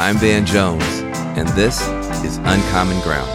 I'm Van Jones, and this is Uncommon Ground.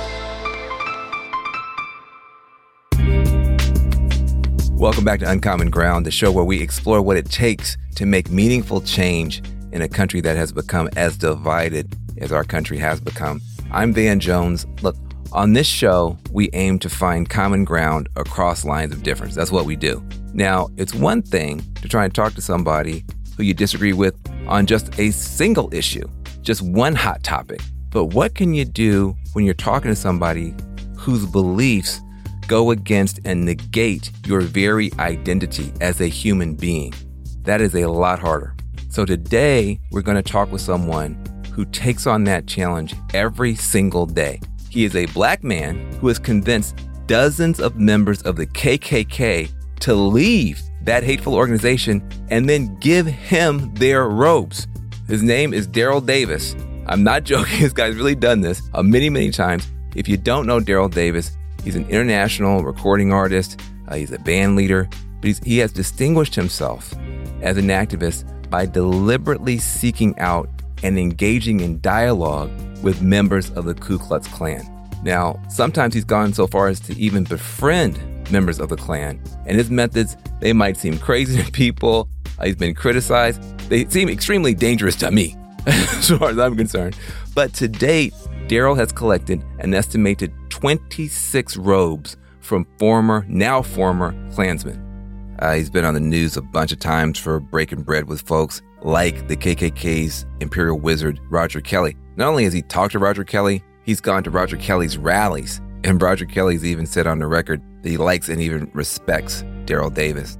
Welcome back to Uncommon Ground, the show where we explore what it takes to make meaningful change in a country that has become as divided as our country has become. I'm Van Jones. Look, on this show, we aim to find common ground across lines of difference. That's what we do. Now, it's one thing to try and talk to somebody who you disagree with on just a single issue just one hot topic. But what can you do when you're talking to somebody whose beliefs go against and negate your very identity as a human being? That is a lot harder. So today, we're going to talk with someone who takes on that challenge every single day. He is a black man who has convinced dozens of members of the KKK to leave that hateful organization and then give him their robes. His name is Daryl Davis. I'm not joking. This guy's really done this uh, many, many times. If you don't know Daryl Davis, he's an international recording artist. Uh, he's a band leader, but he has distinguished himself as an activist by deliberately seeking out and engaging in dialogue with members of the Ku Klux Klan. Now, sometimes he's gone so far as to even befriend members of the Klan, and his methods they might seem crazy to people. He's been criticized, they seem extremely dangerous to me, as far as I'm concerned. But to date, Daryl has collected an estimated 26 robes from former, now former Klansmen. Uh, he's been on the news a bunch of times for breaking bread with folks like the KKK's Imperial Wizard, Roger Kelly. Not only has he talked to Roger Kelly, he's gone to Roger Kelly's rallies. And Roger Kelly's even said on the record that he likes and even respects Daryl Davis.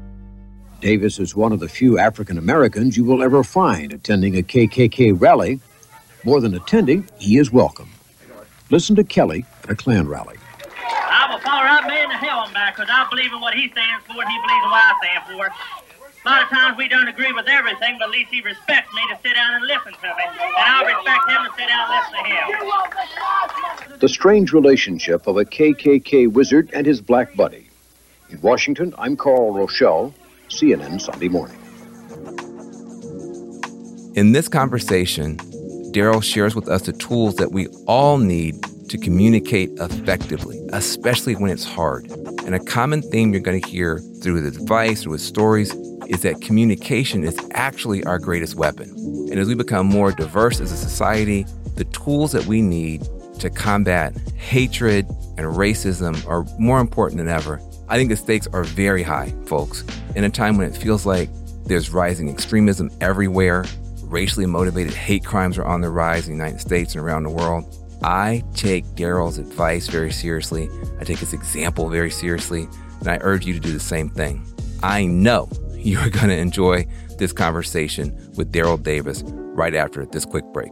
Davis is one of the few African Americans you will ever find attending a KKK rally. More than attending, he is welcome. Listen to Kelly at a Klan rally. I will follow right man to hell and back because I believe in what he stands for and he believes in what I stand for. A lot of times we don't agree with everything, but at least he respects me to sit down and listen to me. And I'll respect him to sit down and listen to him. The strange relationship of a KKK wizard and his black buddy. In Washington, I'm Carl Rochelle. CNN Sunday Morning. In this conversation, Daryl shares with us the tools that we all need to communicate effectively, especially when it's hard. And a common theme you're going to hear through his advice, through his stories, is that communication is actually our greatest weapon. And as we become more diverse as a society, the tools that we need to combat hatred and racism are more important than ever. I think the stakes are very high, folks. In a time when it feels like there's rising extremism everywhere, racially motivated hate crimes are on the rise in the United States and around the world, I take Daryl's advice very seriously. I take his example very seriously, and I urge you to do the same thing. I know you're going to enjoy this conversation with Daryl Davis right after this quick break.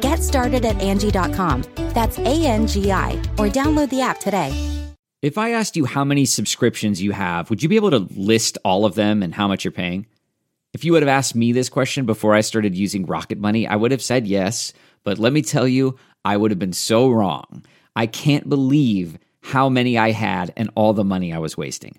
Get started at Angie.com. That's A N G I, or download the app today. If I asked you how many subscriptions you have, would you be able to list all of them and how much you're paying? If you would have asked me this question before I started using Rocket Money, I would have said yes. But let me tell you, I would have been so wrong. I can't believe how many I had and all the money I was wasting.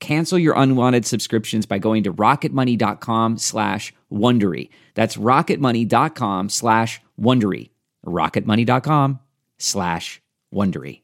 Cancel your unwanted subscriptions by going to rocketmoney.com slash Wondery. That's rocketmoney.com slash Wondery. rocketmoney.com slash Wondery.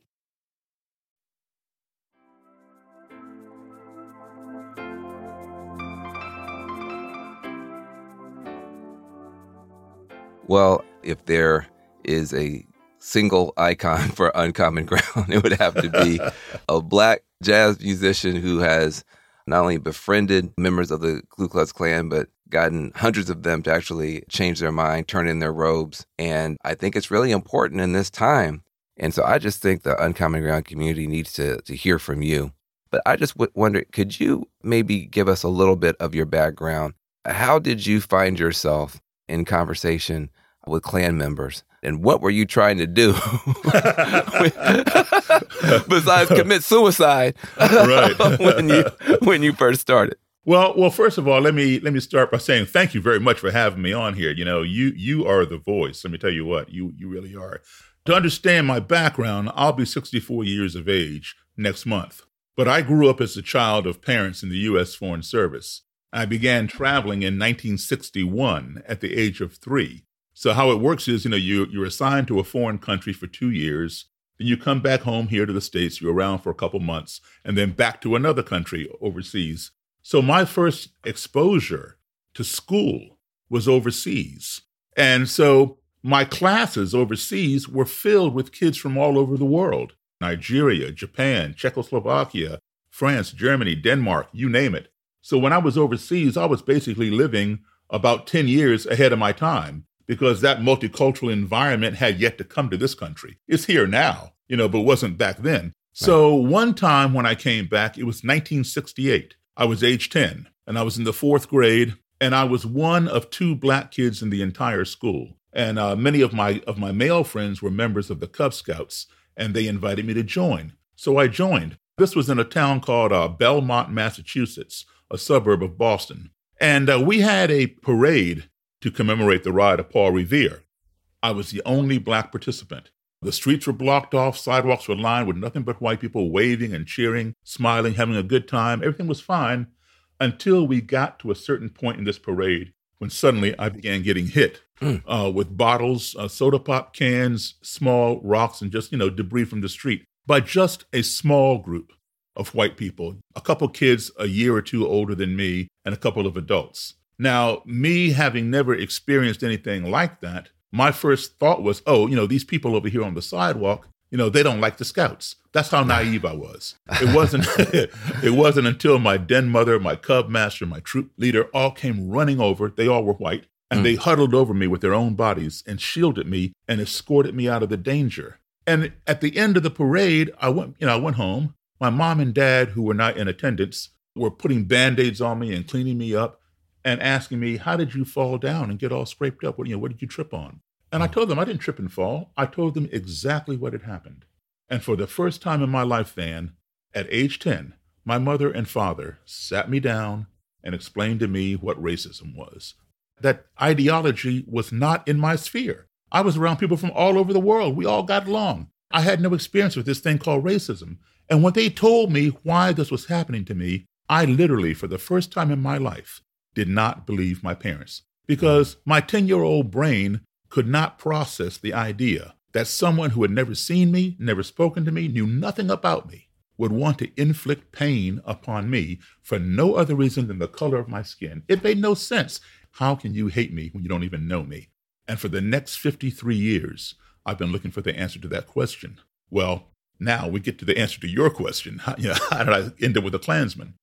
Well, if there is a single icon for Uncommon Ground, it would have to be a black jazz musician who has not only befriended members of the Ku Klux Klan, but gotten hundreds of them to actually change their mind, turn in their robes. And I think it's really important in this time. And so I just think the Uncommon Ground community needs to, to hear from you. But I just w- wonder could you maybe give us a little bit of your background? How did you find yourself in conversation with Klan members? And what were you trying to do besides commit suicide right. when you when you first started? Well, well, first of all, let me let me start by saying thank you very much for having me on here. You know, you you are the voice. Let me tell you what, you you really are. To understand my background, I'll be 64 years of age next month. But I grew up as a child of parents in the U.S. Foreign Service. I began traveling in 1961 at the age of three. So how it works is, you know, you you're assigned to a foreign country for two years, then you come back home here to the states. You're around for a couple months, and then back to another country overseas. So my first exposure to school was overseas, and so my classes overseas were filled with kids from all over the world: Nigeria, Japan, Czechoslovakia, France, Germany, Denmark, you name it. So when I was overseas, I was basically living about 10 years ahead of my time because that multicultural environment had yet to come to this country. It's here now, you know, but wasn't back then. So one time when I came back, it was 1968. I was age 10 and I was in the fourth grade and I was one of two black kids in the entire school. And uh, many of my of my male friends were members of the Cub Scouts and they invited me to join. So I joined. This was in a town called uh, Belmont, Massachusetts, a suburb of Boston. And uh, we had a parade to commemorate the ride of Paul Revere. I was the only black participant. The streets were blocked off, sidewalks were lined with nothing but white people waving and cheering, smiling, having a good time. Everything was fine until we got to a certain point in this parade when suddenly I began getting hit mm. uh, with bottles, uh, soda pop cans, small rocks, and just, you know, debris from the street by just a small group of white people, a couple kids a year or two older than me, and a couple of adults. Now, me having never experienced anything like that, my first thought was, oh, you know, these people over here on the sidewalk, you know, they don't like the scouts. That's how naive I was. It wasn't it wasn't until my den mother, my cub master, my troop leader all came running over. They all were white, and mm. they huddled over me with their own bodies and shielded me and escorted me out of the danger. And at the end of the parade, I went, you know, I went home. My mom and dad, who were not in attendance, were putting band-aids on me and cleaning me up and asking me, How did you fall down and get all scraped up? What, you know, what did you trip on? And I hmm. told them I didn't trip and fall. I told them exactly what had happened. And for the first time in my life, then, at age 10, my mother and father sat me down and explained to me what racism was. That ideology was not in my sphere. I was around people from all over the world. We all got along. I had no experience with this thing called racism. And when they told me why this was happening to me, I literally, for the first time in my life, did not believe my parents because mm-hmm. my 10 year old brain could not process the idea that someone who had never seen me, never spoken to me, knew nothing about me, would want to inflict pain upon me for no other reason than the color of my skin. It made no sense. How can you hate me when you don't even know me? And for the next 53 years, I've been looking for the answer to that question. Well, now we get to the answer to your question. How, you know, how did I end up with a Klansman?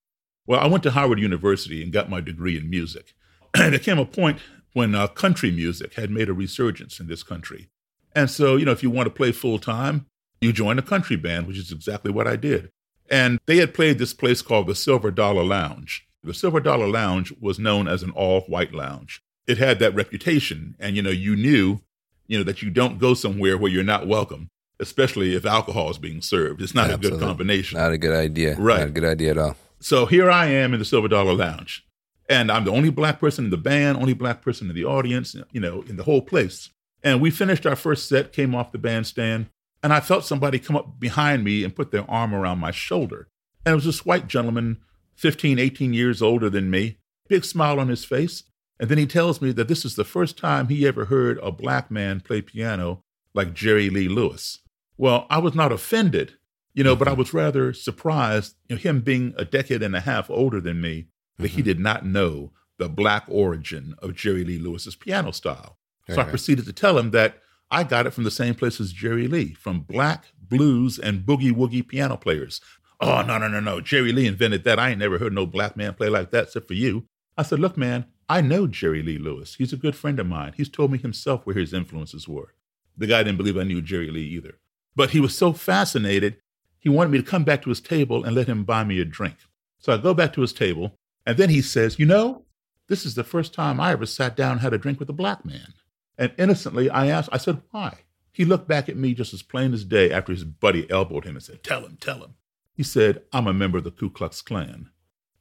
Well, I went to Howard University and got my degree in music. And there came a point when uh, country music had made a resurgence in this country. And so, you know, if you want to play full time, you join a country band, which is exactly what I did. And they had played this place called the Silver Dollar Lounge. The Silver Dollar Lounge was known as an all white lounge. It had that reputation. And, you know, you knew, you know, that you don't go somewhere where you're not welcome, especially if alcohol is being served. It's not Absolutely. a good combination. Not a good idea. Right. Not a good idea at all. So here I am in the Silver Dollar Lounge, and I'm the only black person in the band, only black person in the audience, you know, in the whole place. And we finished our first set, came off the bandstand, and I felt somebody come up behind me and put their arm around my shoulder. And it was this white gentleman, 15, 18 years older than me, big smile on his face. And then he tells me that this is the first time he ever heard a black man play piano like Jerry Lee Lewis. Well, I was not offended, you know, but I Mm-hmm. was rather surprised, you know, him being a decade and a half older than me, that he Mhm. did not know the black origin of Jerry Lee Lewis's piano style. So I proceeded to tell him that I got it from the same place as Jerry Lee, from black, blues, and boogie woogie piano players. Oh, no, no, no, no. Jerry Lee invented that. I ain't never heard no black man play like that except for you. I said, Look, man, I know Jerry Lee Lewis. He's a good friend of mine. He's told me himself where his influences were. The guy didn't believe I knew Jerry Lee either. But he was so fascinated, he wanted me to come back to his table and let him buy me a drink. So I go back to his table, and then he says, You know, this is the first time I ever sat down and had a drink with a black man. And innocently, I asked, I said, Why? He looked back at me just as plain as day after his buddy elbowed him and said, Tell him, tell him. He said, I'm a member of the Ku Klux Klan.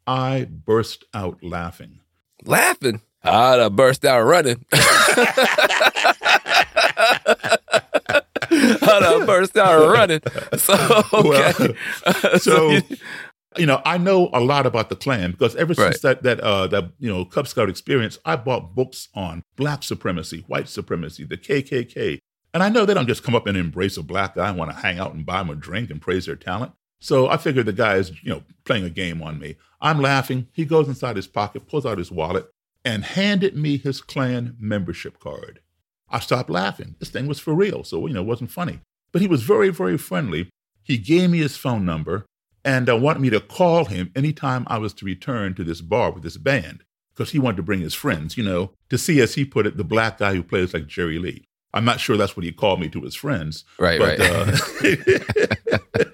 I burst out laughing. Laughing? Ah, I'd have burst out running. I'd have burst running. So, okay. Well, so, you know, I know a lot about the Klan because ever since that that uh, that you know Cub Scout experience, I bought books on black supremacy, white supremacy, the KKK, and I know they don't just come up and embrace a black guy and want to hang out and buy him a drink and praise their talent. So I figured the guy is you know playing a game on me. I'm laughing. He goes inside his pocket, pulls out his wallet, and handed me his Klan membership card. I stopped laughing. This thing was for real, so you know it wasn't funny. But he was very, very friendly. He gave me his phone number and uh, wanted me to call him anytime I was to return to this bar with this band because he wanted to bring his friends, you know, to see, as he put it, the black guy who plays like Jerry Lee. I'm not sure that's what he called me to his friends, Right, but, right. Uh,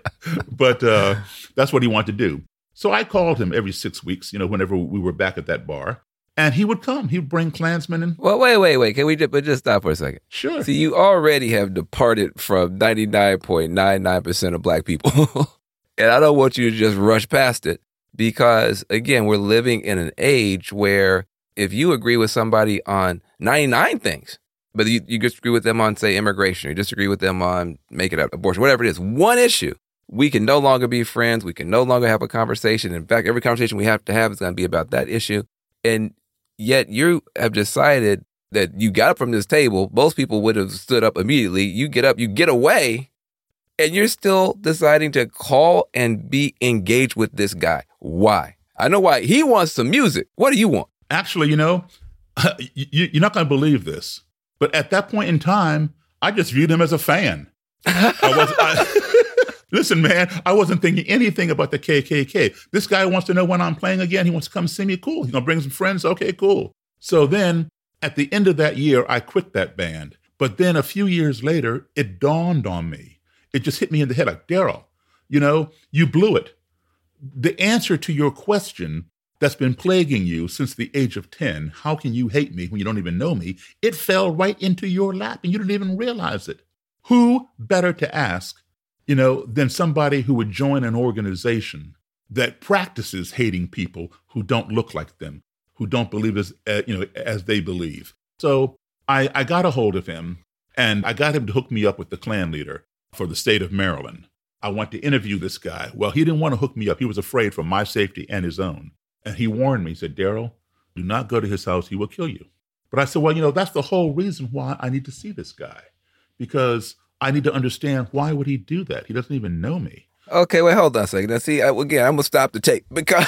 but uh, that's what he wanted to do. So I called him every six weeks, you know, whenever we were back at that bar, and he would come. He'd bring Klansmen and Well, wait, wait, wait. Can we just, but just stop for a second? Sure. See, you already have departed from 99.99% of black people. and I don't want you to just rush past it because, again, we're living in an age where if you agree with somebody on 99 things, but you, you disagree with them on, say, immigration, or you disagree with them on making up abortion, whatever it is, one issue, we can no longer be friends. We can no longer have a conversation. In fact, every conversation we have to have is going to be about that issue. And yet you have decided that you got up from this table. Most people would have stood up immediately. You get up, you get away, and you're still deciding to call and be engaged with this guy. Why? I know why. He wants some music. What do you want? Actually, you know, you, you're not going to believe this, but at that point in time, I just viewed him as a fan. I was. I, listen, man, I wasn't thinking anything about the KKK. This guy wants to know when I'm playing again. He wants to come see me. Cool. He's gonna bring some friends. Okay, cool. So then, at the end of that year, I quit that band. But then a few years later, it dawned on me. It just hit me in the head like, Daryl, you know, you blew it. The answer to your question that's been plaguing you since the age of 10, how can you hate me when you don't even know me? It fell right into your lap and you didn't even realize it. Who better to ask, you know, than somebody who would join an organization that practices hating people who don't look like them, who don't believe as, uh, you know, as they believe. So I, I got a hold of him and I got him to hook me up with the Klan leader for the state of Maryland. I want to interview this guy. Well, he didn't want to hook me up. He was afraid for my safety and his own. And he warned me, he said, Daryl, do not go to his house. He will kill you. But I said, well, you know, that's the whole reason why I need to see this guy because I need to understand why would he do that? He doesn't even know me. Okay, wait, hold on a second. Now, see, I, again, I'm gonna stop the tape because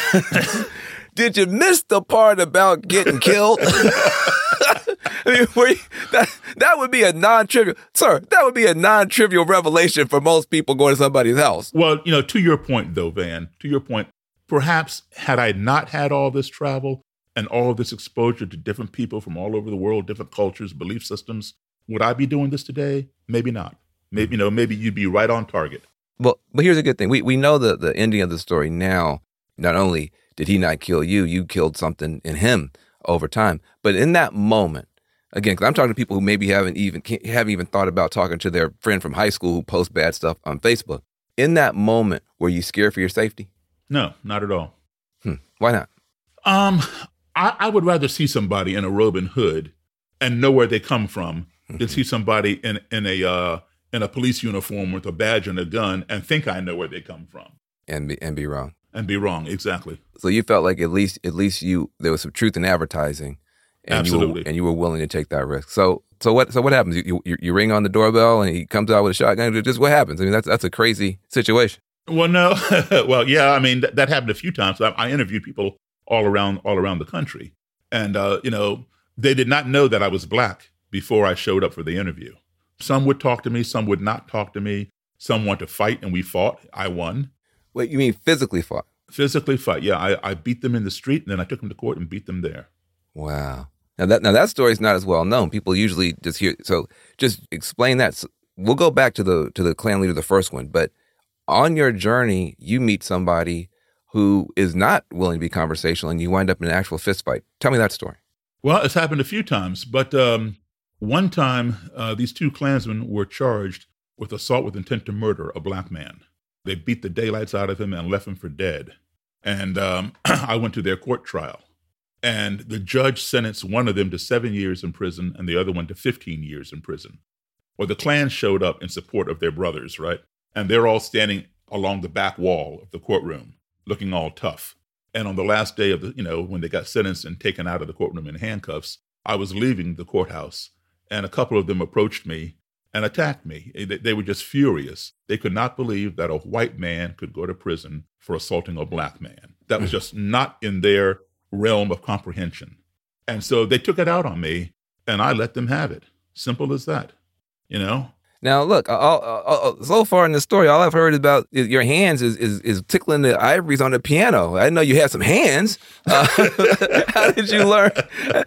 did you miss the part about getting killed? I mean, were you- that that would be a non-trivial, sir. That would be a non-trivial revelation for most people going to somebody's house. Well, you know, to your point, though, Van, to your point, perhaps had I not had all this travel and all this exposure to different people from all over the world, different cultures, belief systems, would I be doing this today? Maybe not. Maybe, you know, maybe you'd be right on target. Well, but here's a good thing. We we know the the ending of the story now. Not only did he not kill you, you killed something in him over time. But in that moment, again, because I'm talking to people who maybe haven't even haven't even thought about talking to their friend from high school who posts bad stuff on Facebook. In that moment, were you scared for your safety? No, not at all. Hmm. Why not? Um, I, I would rather see somebody in a robe and hood and know where they come from than see somebody in in a uh, in a police uniform with a badge and a gun and think I know where they come from. And be and be wrong. and be wrong. Exactly. So you felt like at least at least you there was some truth in advertising, and Absolutely. you were, and you were willing to take that risk. So so what so what happens? You, you you ring on the doorbell and he comes out with a shotgun. Just what happens? I mean that's that's a crazy situation. Well, no, well, yeah. I mean that, that happened a few times. I, I interviewed people all around all around the country, and uh, you know they did not know that I was black before I showed up for the interview. Some would talk to me, some would not talk to me. Some want to fight, and we fought. I won. Wait, you mean physically fought? Physically fight. Yeah, I, I beat them in the street, and then I took them to court and beat them there. Wow. Now that now that story's not as well known. People usually just hear. So just explain that. So we'll go back to the to the Klan leader, the first one. But on your journey, you meet somebody who is not willing to be conversational, and you wind up in an actual fist fight. Tell me that story. Well, it's happened a few times, but um, one time uh, these two Klansmen were charged with assault with intent to murder a black man. They beat the daylights out of him and left him for dead. And um, I went to their court trial. And the judge sentenced one of them to seven years in prison and the other one to 15 years in prison. Well, the Klan showed up in support of their brothers, right? And they're all standing along the back wall of the courtroom, looking all tough. And on the last day of the, you know, when they got sentenced and taken out of the courtroom in handcuffs, I was leaving the courthouse and a couple of them approached me and attacked me. They, they were just furious. They could not believe that a white man could go to prison for assaulting a black man. That was hmm. just not in their realm of comprehension. And so they took it out on me and I let them have it. Simple as that, you know? Now, look, so far in the story, all I've heard about is your hands is, is, is tickling the ivories on the piano. I know you had some hands. Uh, how did you learn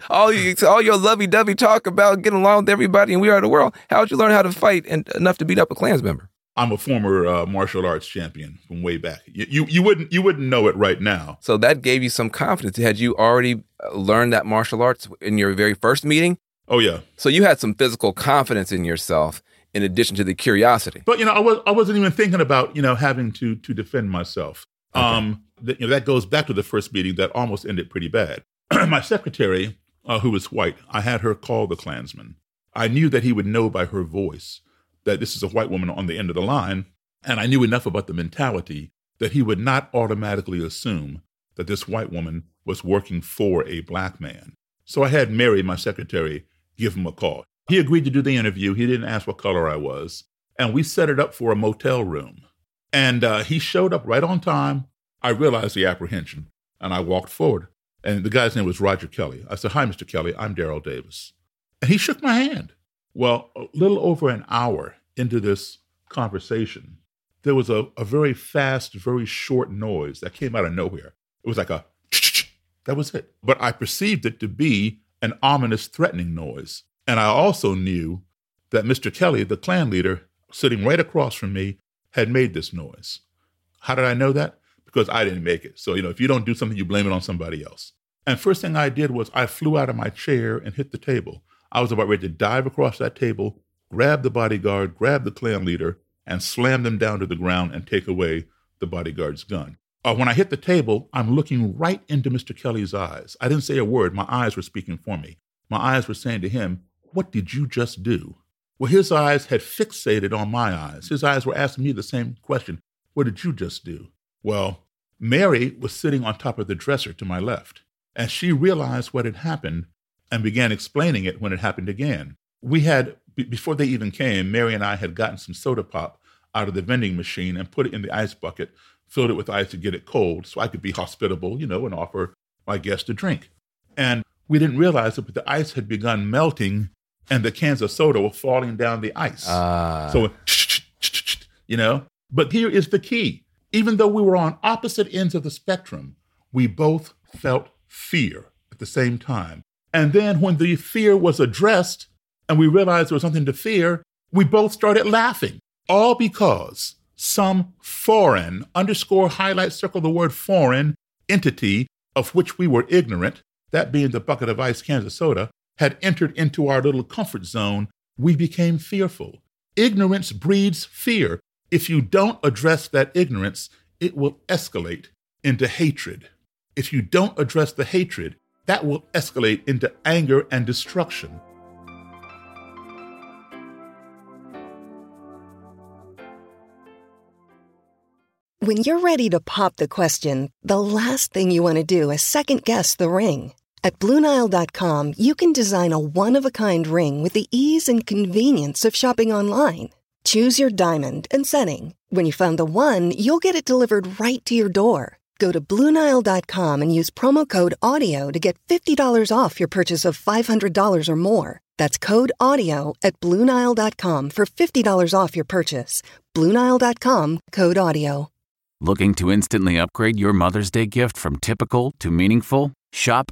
all you all your lovey dovey talk about getting along with everybody and we are the world? How did you learn how to fight and enough to beat up a Klans member? I'm a former uh, martial arts champion from way back. You, you, you wouldn't you wouldn't know it right now. So that gave you some confidence. Had you already uh, learned that martial arts in your very first meeting? Oh yeah. So you had some physical confidence in yourself in addition to the curiosity. But you know, I was I wasn't even thinking about you know having to to defend myself. Okay. Um, that, you know, that goes back to the first meeting that almost ended pretty bad. My secretary, uh, who was white, I had her call the Klansman. I knew that he would know by her voice that this is a white woman on the end of the line, and I knew enough about the mentality that he would not automatically assume that this white woman was working for a black man. So I had Mary, my secretary, give him a call. He agreed to do the interview. He didn't ask what color I was. And we set it up for a motel room. And uh, he showed up right on time. I realized the apprehension and I walked forward. And the guy's name was Roger Kelly. I said, Hi, Mr. Kelly. I'm Daryl Davis. And he shook my hand. Well, a little over an hour into this conversation, there was a, a very fast, very short noise that came out of nowhere. It was like a that was it. But I perceived it to be an ominous, threatening noise. And I also knew that Mr. Kelly, the Klan leader, sitting right across from me, had made this noise. How did I know that? Because I didn't make it. So, you know, if you don't do something, you blame it on somebody else. And first thing I did was I flew out of my chair and hit the table. I was about ready to dive across that table, grab the bodyguard, grab the Klan leader, and slam them down to the ground and take away the bodyguard's gun. Uh, when I hit the table, I'm looking right into Mr. Kelly's eyes. I didn't say a word. My eyes were speaking for me. My eyes were saying to him, What did you just do? Well, his eyes had fixated on my eyes. His eyes were asking me the same question What did you just do? Well, Mary was sitting on top of the dresser to my left, and she realized what had happened and began explaining it when it happened again. We had, b- before they even came, Mary and I had gotten some soda pop out of the vending machine and put it in the ice bucket, filled it with ice to get it cold so I could be hospitable, you know, and offer my guests a drink. And we didn't realize it, but the ice had begun melting and the cans of soda were falling down the ice. Uh. So, you know, but here is the key. Even though we were on opposite ends of the spectrum, we both felt fear at the same time. And then when the fear was addressed and we realized there was something to fear, we both started laughing, all because some foreign, underscore, highlight, circle the word foreign entity of which we were ignorant, that being the bucket of ice cans of soda, had entered into our little comfort zone, we became fearful. Ignorance breeds fear. If you don't address that ignorance, it will escalate into hatred. If you don't address the hatred, that will escalate into anger and destruction. When you're ready to pop the question, the last thing you want to do is second guess the ring. At Bluenile.com, you can design a one of a kind ring with the ease and convenience of shopping online. Choose your diamond and setting. When you find the one, you'll get it delivered right to your door. Go to Bluenile.com and use promo code AUDIO to get $50 off your purchase of $500 or more. That's code AUDIO at Bluenile.com for $50 off your purchase. Bluenile.com code AUDIO. Looking to instantly upgrade your Mother's Day gift from typical to meaningful? Shop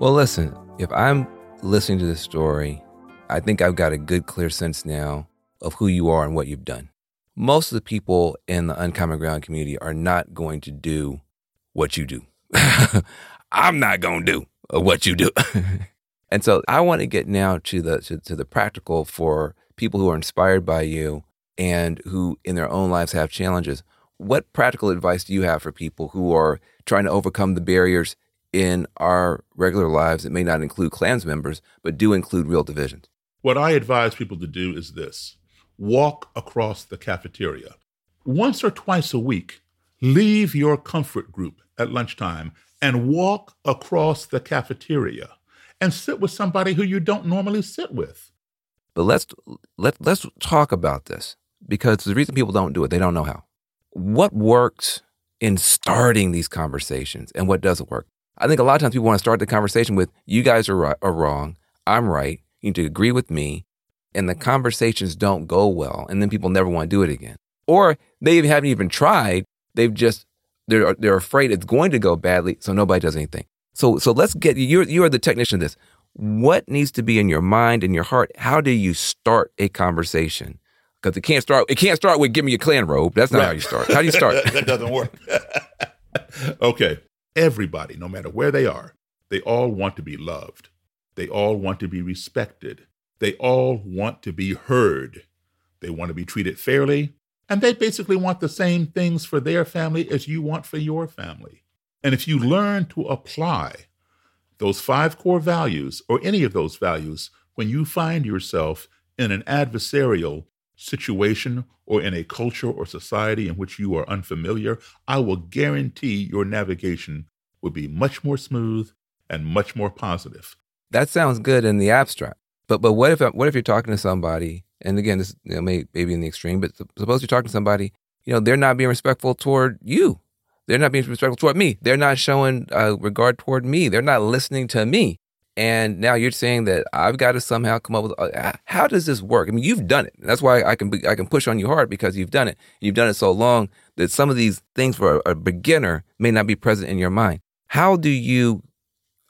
Well, listen, if I'm listening to this story, I think I've got a good, clear sense now of who you are and what you've done. Most of the people in the Uncommon Ground community are not going to do what you do. I'm not going to do what you do. and so I want to get now to the to, to the practical for people who are inspired by you and who in their own lives have challenges. What practical advice do you have for people who are trying to overcome the barriers in our regular lives that may not include Klans members, but do include real divisions? What I advise people to do is this walk across the cafeteria. Once or twice a week, leave your comfort group at lunchtime and walk across the cafeteria and sit with somebody who you don't normally sit with. But let's let let's talk about this because the reason people don't do it, they don't know how. What works in starting these conversations and what doesn't work? I think a lot of times people want to start the conversation with, you guys are, right, are wrong. I'm right. You need to agree with me. And the conversations don't go well. And then people never want to do it again. Or they haven't even tried. They've just, they're, they're afraid it's going to go badly. So nobody does anything. So, so let's get, you're, you are the technician of this. What needs to be in your mind and your heart? How do you start a conversation? Because it can't start, it can't start with give me your Klan robe. That's not right. how you start. How do you start? that doesn't work. okay. Everybody, no matter where they are, they all want to be loved. They all want to be respected. They all want to be heard. They want to be treated fairly. And they basically want the same things for their family as you want for your family. And if you learn to apply those five core values or any of those values when you find yourself in an adversarial situation or in a culture or society in which you are unfamiliar, I will guarantee your navigation will be much more smooth and much more positive. That sounds good in the abstract. But but what if what if you're talking to somebody and again this you know, may, maybe in the extreme, but suppose you're talking to somebody, you know, they're not being respectful toward you. They're not being respectful toward me. They're not showing uh, regard toward me. They're not listening to me. And now you're saying that I've got to somehow come up with uh, how does this work? I mean, you've done it. That's why I can be, I can push on you hard because you've done it. You've done it so long that some of these things for a, a beginner may not be present in your mind. How do you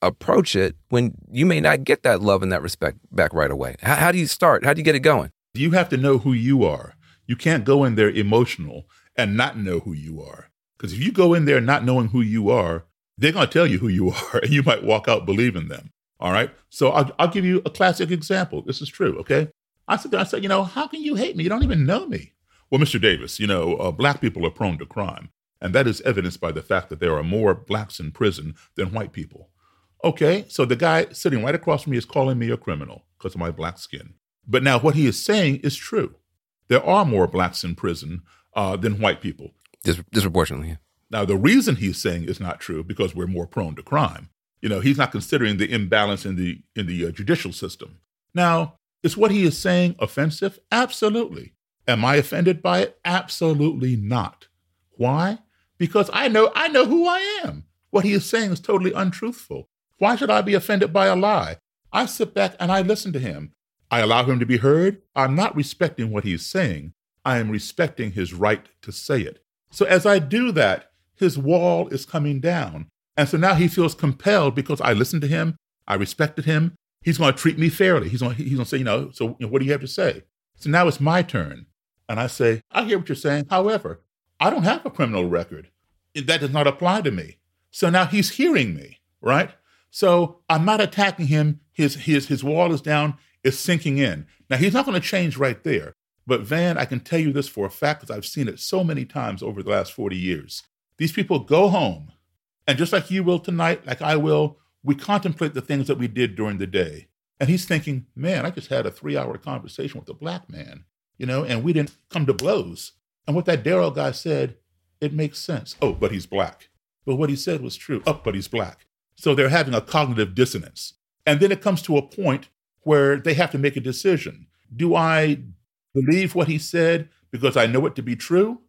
approach it when you may not get that love and that respect back right away? How, how do you start? How do you get it going? You have to know who you are. You can't go in there emotional and not know who you are. Because if you go in there not knowing who you are, they're going to tell you who you are, and you might walk out believing them. All right. So I'll, I'll give you a classic example. This is true. Okay. I said, I said, you know, how can you hate me? You don't even know me. Well, Mr. Davis, you know, uh, black people are prone to crime, and that is evidenced by the fact that there are more blacks in prison than white people. Okay, so the guy sitting right across from me is calling me a criminal because of my black skin. But now what he is saying is true. There are more blacks in prison uh, than white people. Dis- disproportionately. Now, the reason he's saying is not true because we're more prone to crime. You know, he's not considering the imbalance in the in the uh, judicial system. Now, is what he is saying offensive? Absolutely. Am I offended by it? Absolutely not. Why? Because I know I know who I am. What he is saying is totally untruthful. Why should I be offended by a lie? I sit back and I listen to him. I allow him to be heard. I'm not respecting what he's saying. I am respecting his right to say it. So as I do that, his wall is coming down. And so now he feels compelled because I listened to him, I respected him. He's going to treat me fairly. He's going, he's going to say, you know, so you know, what do you have to say? So now it's my turn. And I say, I hear what you're saying. However, I don't have a criminal record. That does not apply to me. So now he's hearing me, right? So I'm not attacking him. His his his wall is down. It's sinking in. Now he's not going to change right there. But Van, I can tell you this for a fact because I've seen it so many times over the last 40 years. These people go home, and just like you will tonight, like I will, we contemplate the things that we did during the day. And he's thinking, man, I just had a three hour conversation with a black man, you know, and we didn't come to blows. And what that Daryl guy said, it makes sense. Oh, but he's black. But what he said was true. Oh, but he's black. So they're having a cognitive dissonance. And then it comes to a point where they have to make a decision. Do I believe what he said because I know it to be true?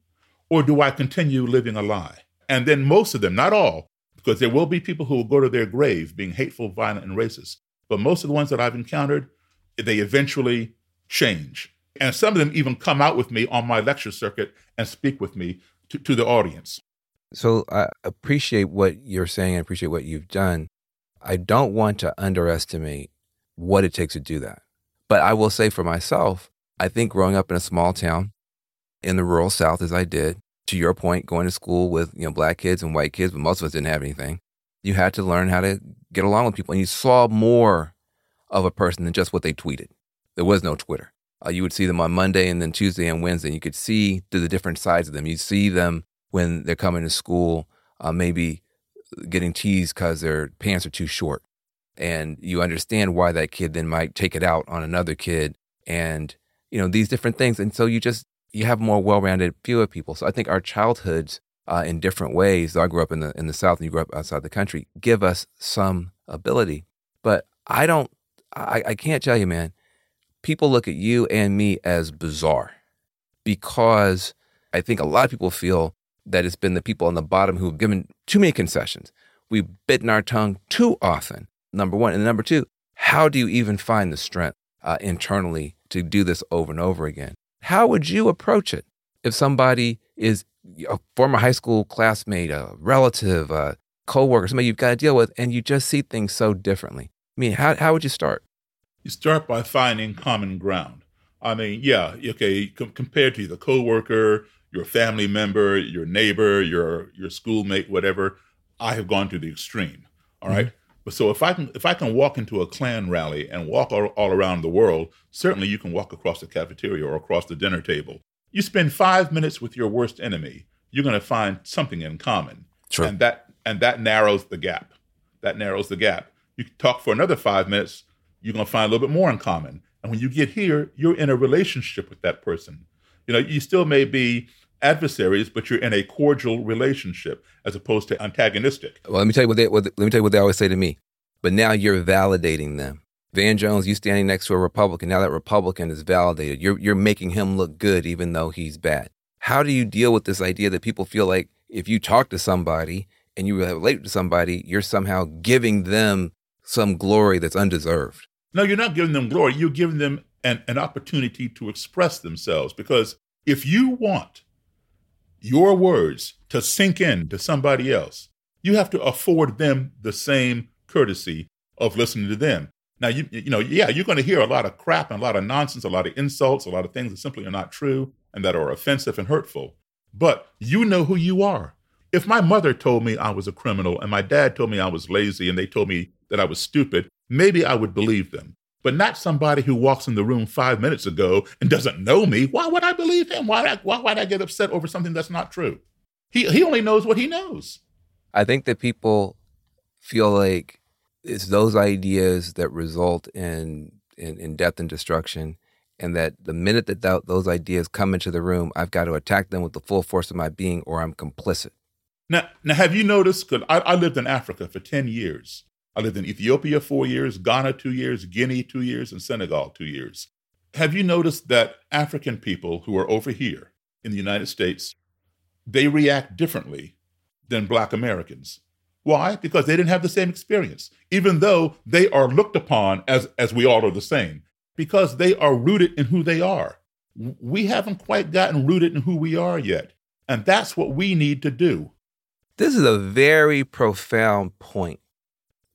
Or do I continue living a lie? And then most of them, not all, because there will be people who will go to their grave being hateful, violent, and racist. But most of the ones that I've encountered, they eventually change. And some of them even come out with me on my lecture circuit and speak with me to, to the audience. So I appreciate what you're saying. I appreciate what you've done. I don't want to underestimate what it takes to do that. But I will say for myself, I think growing up in a small town in the rural South, as I did, to your point, going to school with you know black kids and white kids, but most of us didn't have anything. You had to learn how to get along with people, and you saw more of a person than just what they tweeted. There was no Twitter. Uh, you would see them on Monday and then Tuesday and Wednesday. And you could see through the different sides of them. You see them when they're coming to school, uh, maybe getting teased because their pants are too short. And you understand why that kid then might take it out on another kid and, you know, these different things. And so you just, you have more well-rounded of people. So I think our childhoods uh, in different ways, though I grew up in the, in the South and you grew up outside the country, give us some ability. But I don't, I, I can't tell you, man, people look at you and me as bizarre because I think a lot of people feel that it's been the people on the bottom who've given too many concessions. We've bitten our tongue too often, number one. And number two, how do you even find the strength uh, internally to do this over and over again? How would you approach it if somebody is a former high school classmate, a relative, a coworker, somebody you've got to deal with, and you just see things so differently? I mean, how, how would you start? You start by finding common ground. I mean, yeah, okay, com- compared to the coworker, your family member, your neighbor, your your schoolmate, whatever, I have gone to the extreme. All right? mm-hmm. So if I can if I can walk into a Klan rally and walk all, all around the world, certainly you can walk across the cafeteria or across the dinner table. You spend five minutes with your worst enemy, you're going to find something in common, sure. and that and that narrows the gap. That narrows the gap. You talk for another five minutes, you're going to find a little bit more in common. And when you get here, you're in a relationship with that person. You know, you still may be adversaries, but you're in a cordial relationship as opposed to antagonistic. Well, let me tell you what they what, let me tell you what they always say to me. But now you're validating them. Van Jones, you standing next to a Republican. Now that Republican is validated, you're you're making him look good, even though he's bad. How do you deal with this idea that people feel like if you talk to somebody and you relate to somebody, you're somehow giving them some glory that's undeserved? No, you're not giving them glory. You're giving them an, an opportunity to express themselves. Because if you want your words to sink in to somebody else, you have to afford them the same courtesy of listening to them. Now, you you know, yeah, you're going to hear a lot of crap and a lot of nonsense, a lot of insults, a lot of things that simply are not true and that are offensive and hurtful. But you know who you are. If my mother told me I was a criminal and my dad told me I was lazy and they told me that I was stupid, maybe I would believe them. But not somebody who walks in the room five minutes ago and doesn't know me. Why would I believe him? Why, why would I get upset over something that's not true? He, he only knows what he knows. I think that people feel like it's those ideas that result in, in, in death and destruction and that the minute that th- those ideas come into the room, I've got to attack them with the full force of my being, or I'm complicit. Now, now have you noticed? Because I, I, lived in Africa for ten years, I lived in Ethiopia four years, Ghana two years, Guinea two years, and Senegal two years. Have you noticed that African people who are over here in the United States, they react differently than Black Americans? Why? Because they didn't have the same experience, even though they are looked upon as, as we all are the same, because they are rooted in who they are. We haven't quite gotten rooted in who we are yet. And that's what we need to do. This is a very profound point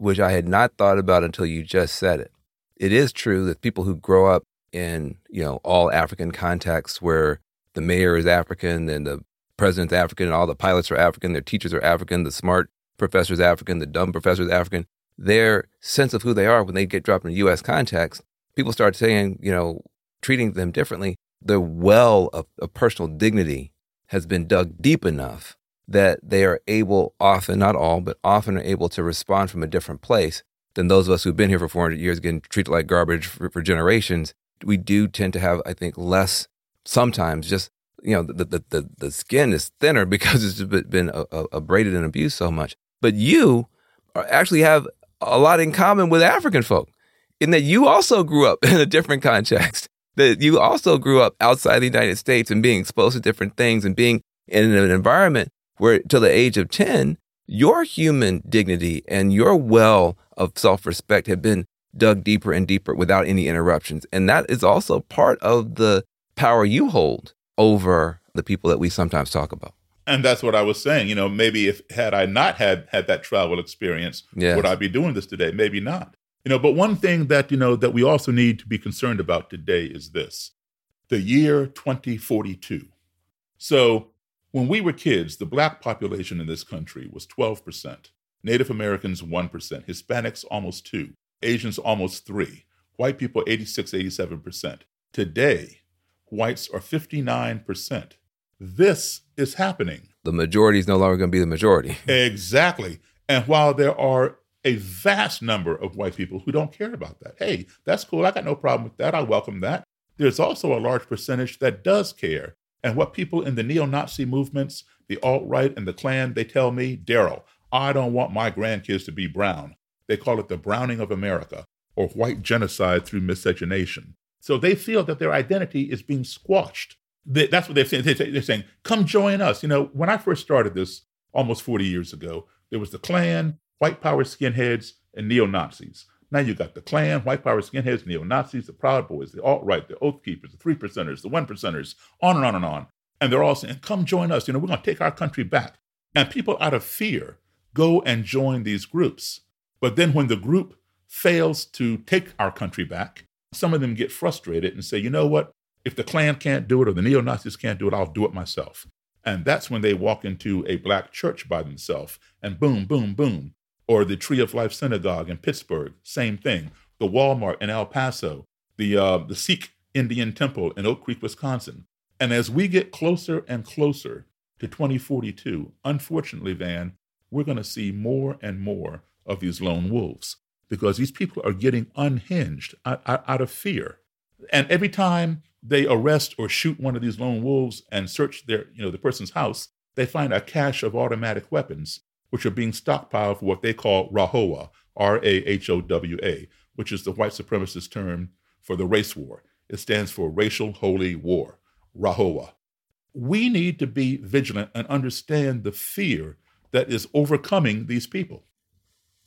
which I had not thought about until you just said it. It is true that people who grow up in, you know, all African contexts where the mayor is African and the president's African and all the pilots are African, their teachers are African, the smart professor's African, the dumb professor's African. Their sense of who they are when they get dropped in a U.S. context, people start saying, you know, treating them differently. The well of, of personal dignity has been dug deep enough that they are able, often, not all, but often are able to respond from a different place than those of us who've been here for 400 years, getting treated like garbage for, for generations. We do tend to have, I think, less sometimes just you know the the the, the skin is thinner because it's been abraded and abused so much. But you actually have a lot in common with African folk in that you also grew up in a different context. That you also grew up outside the United States and being exposed to different things and being in an environment where, till the age of 10, your human dignity and your well of self respect have been dug deeper and deeper without any interruptions. And that is also part of the power you hold over the people that we sometimes talk about. And that's what I was saying. You know, maybe if had I not had had that travel experience, yes. would I be doing this today? Maybe not. You know, but one thing that you know that we also need to be concerned about today is this: the year 2042. So, when we were kids, the black population in this country was 12%, Native Americans 1%, Hispanics almost 2, Asians almost 3, white people 86, 87%. Today, whites are 59%. This is happening. The majority is no longer going to be the majority. exactly. And while there are a vast number of white people who don't care about that, hey, that's cool. I got no problem with that. I welcome that. There's also a large percentage that does care. And what people in the neo Nazi movements, the alt right, and the Klan, they tell me, Daryl, I don't want my grandkids to be brown. They call it the browning of America or white genocide through miscegenation. So they feel that their identity is being squashed. They, that's what they're saying. They're saying, come join us. You know, when I first started this almost 40 years ago, there was the Klan, white power skinheads, and neo Nazis. Now you got the Klan, white power skinheads, neo Nazis, the Proud Boys, the alt right, the Oath Keepers, the Three Percenters, the One Percenters, on and on and on. And they're all saying, come join us. You know, we're going to take our country back. And people out of fear go and join these groups. But then when the group fails to take our country back, some of them get frustrated and say, you know what? If the Klan can't do it or the neo Nazis can't do it, I'll do it myself. And that's when they walk into a black church by themselves and boom, boom, boom. Or the Tree of Life Synagogue in Pittsburgh, same thing. The Walmart in El Paso, the, uh, the Sikh Indian Temple in Oak Creek, Wisconsin. And as we get closer and closer to 2042, unfortunately, Van, we're going to see more and more of these lone wolves because these people are getting unhinged out, out, of fear. And every time they arrest or shoot one of these lone wolves and search their, you know, the person's house, they find a cache of automatic weapons, which are being stockpiled for what they call RAHOWA, R A H O W A, which is the white supremacist term for the race war. It stands for Racial Holy War, RAHOWA. We need to be vigilant and understand the fear that is overcoming these people.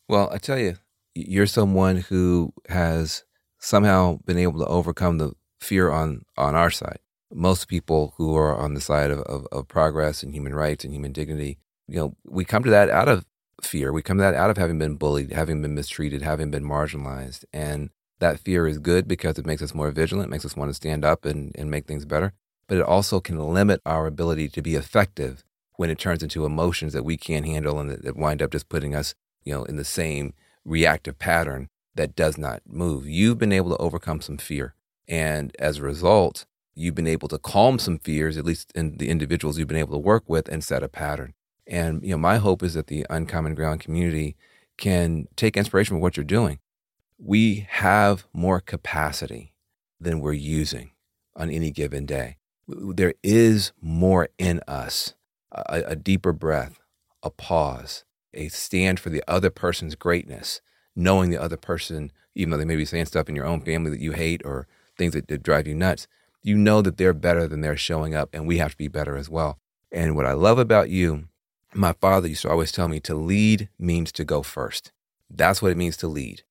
Well, I tell you, you're someone who has somehow been able to overcome the fear on on our side. Most people who are on the side of, of, of progress and human rights and human dignity, you know, we come to that out of fear. We come to that out of having been bullied, having been mistreated, having been marginalized. And that fear is good because it makes us more vigilant, makes us want to stand up and, and make things better. But it also can limit our ability to be effective when it turns into emotions that we can't handle and that, that wind up just putting us, you know, in the same reactive pattern that does not move. You've been able to overcome some fear. And as a result, you've been able to calm some fears, at least in the individuals you've been able to work with, and set a pattern. And you know, my hope is that the Uncommon Ground community can take inspiration from what you're doing. We have more capacity than we're using on any given day. There is more in us a, a deeper breath, a pause, a stand for the other person's greatness, knowing the other person, even though they may be saying stuff in your own family that you hate or things that, that drive you nuts, you know that they're better than they're showing up, and we have to be better as well. And what I love about you, my father used to always tell me to lead means to go first. That's what it means to lead.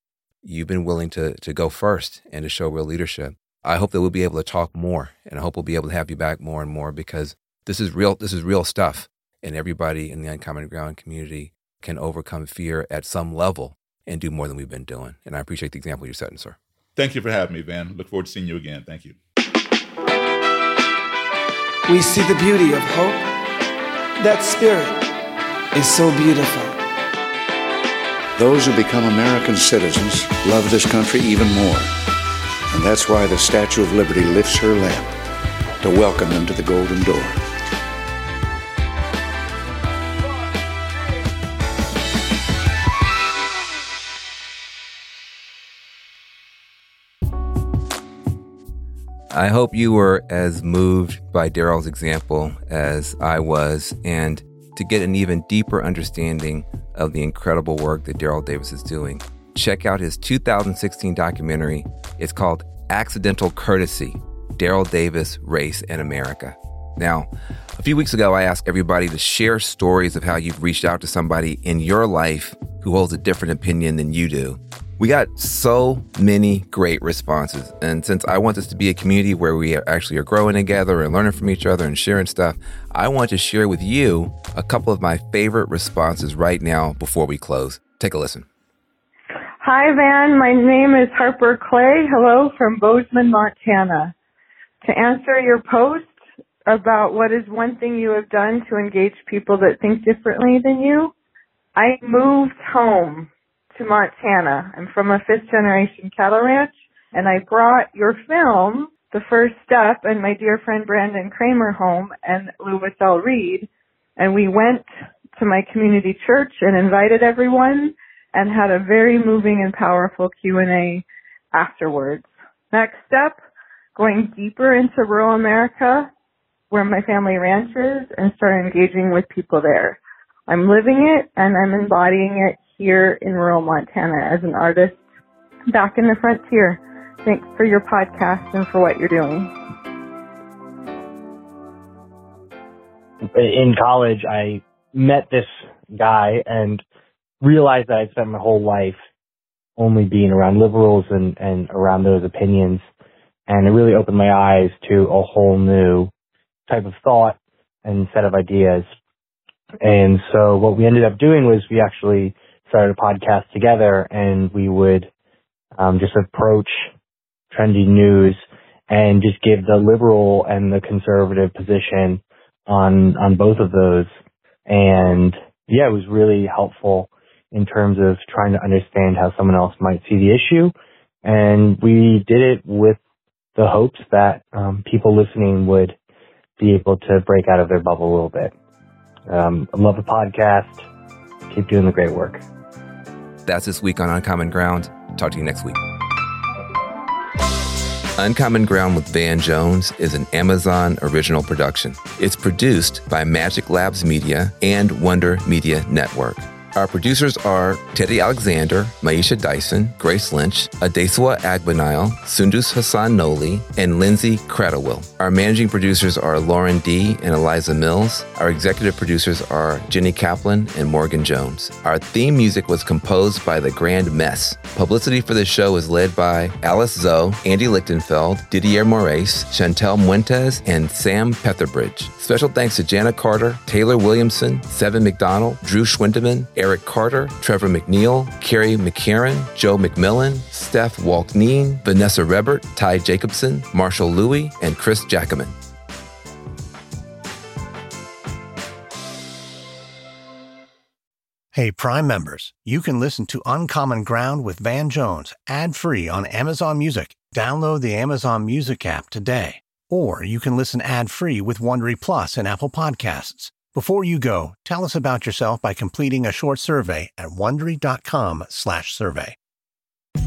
You've been willing to, to go first and to show real leadership. I hope that we'll be able to talk more, and I hope we'll be able to have you back more and more because this is real. This is real stuff, and everybody in the Uncommon Ground community can overcome fear at some level and do more than we've been doing. And I appreciate the example you're setting, sir. Thank you for having me, Van. Look forward to seeing you again. Thank you. we see the beauty of hope. That spirit is so beautiful. Those who become American citizens love this country even more. And that's why the Statue of Liberty lifts her lamp to welcome them to the Golden Door. I hope you were as moved by Daryl's example as I was, and to get an even deeper understanding of the incredible work that Daryl Davis is doing, check out his 2016 documentary. It's called Accidental Courtesy Daryl Davis, Race, and America. Now, a few weeks ago, I asked everybody to share stories of how you've reached out to somebody in your life who holds a different opinion than you do. We got so many great responses. And since I want this to be a community where we actually are growing together and learning from each other and sharing stuff, I want to share with you a couple of my favorite responses right now before we close. Take a listen. Hi, Van. My name is Harper Clay. Hello from Bozeman, Montana. To answer your post about what is one thing you have done to engage people that think differently than you, I moved home to Montana. I'm from a fifth generation cattle ranch and I brought your film, The First Step, and my dear friend Brandon Kramer home and Louis L. Reed. And we went to my community church and invited everyone and had a very moving and powerful Q&A afterwards. Next step, going deeper into rural America where my family ranches and start engaging with people there. I'm living it and I'm embodying it here in rural Montana as an artist back in the frontier. Thanks for your podcast and for what you're doing. In college, I met this guy and realized that I'd spent my whole life only being around liberals and, and around those opinions. And it really opened my eyes to a whole new type of thought and set of ideas. And so what we ended up doing was we actually started a podcast together and we would um, just approach trendy news and just give the liberal and the conservative position on on both of those. And yeah, it was really helpful in terms of trying to understand how someone else might see the issue. And we did it with the hopes that um, people listening would be able to break out of their bubble a little bit. Um, I love the podcast. Keep doing the great work. That's this week on Uncommon Ground. Talk to you next week. Uncommon Ground with Van Jones is an Amazon original production. It's produced by Magic Labs Media and Wonder Media Network. Our producers are Teddy Alexander, Maisha Dyson, Grace Lynch, Adeswa Agbanile, Sundus Hassan Noli, and Lindsay Cradlewill. Our managing producers are Lauren D. and Eliza Mills. Our executive producers are Jenny Kaplan and Morgan Jones. Our theme music was composed by The Grand Mess. Publicity for the show is led by Alice Zoe, Andy Lichtenfeld, Didier Moraes, Chantel Muentes, and Sam Petherbridge. Special thanks to Jana Carter, Taylor Williamson, Seven McDonald, Drew Schwindeman, Eric Carter, Trevor McNeil, Carrie McCarran, Joe McMillan, Steph Walkneen, Vanessa Rebert, Ty Jacobson, Marshall Louie, and Chris Jackaman. Hey, Prime members, you can listen to Uncommon Ground with Van Jones ad free on Amazon Music. Download the Amazon Music app today. Or you can listen ad free with Wondery Plus and Apple Podcasts. Before you go, tell us about yourself by completing a short survey at wondery.com/slash survey.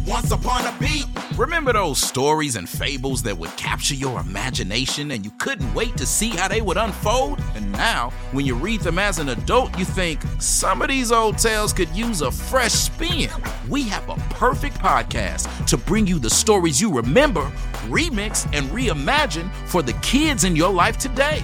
Once upon a beat. Remember those stories and fables that would capture your imagination and you couldn't wait to see how they would unfold? And now, when you read them as an adult, you think some of these old tales could use a fresh spin. We have a perfect podcast to bring you the stories you remember, remix, and reimagine for the kids in your life today.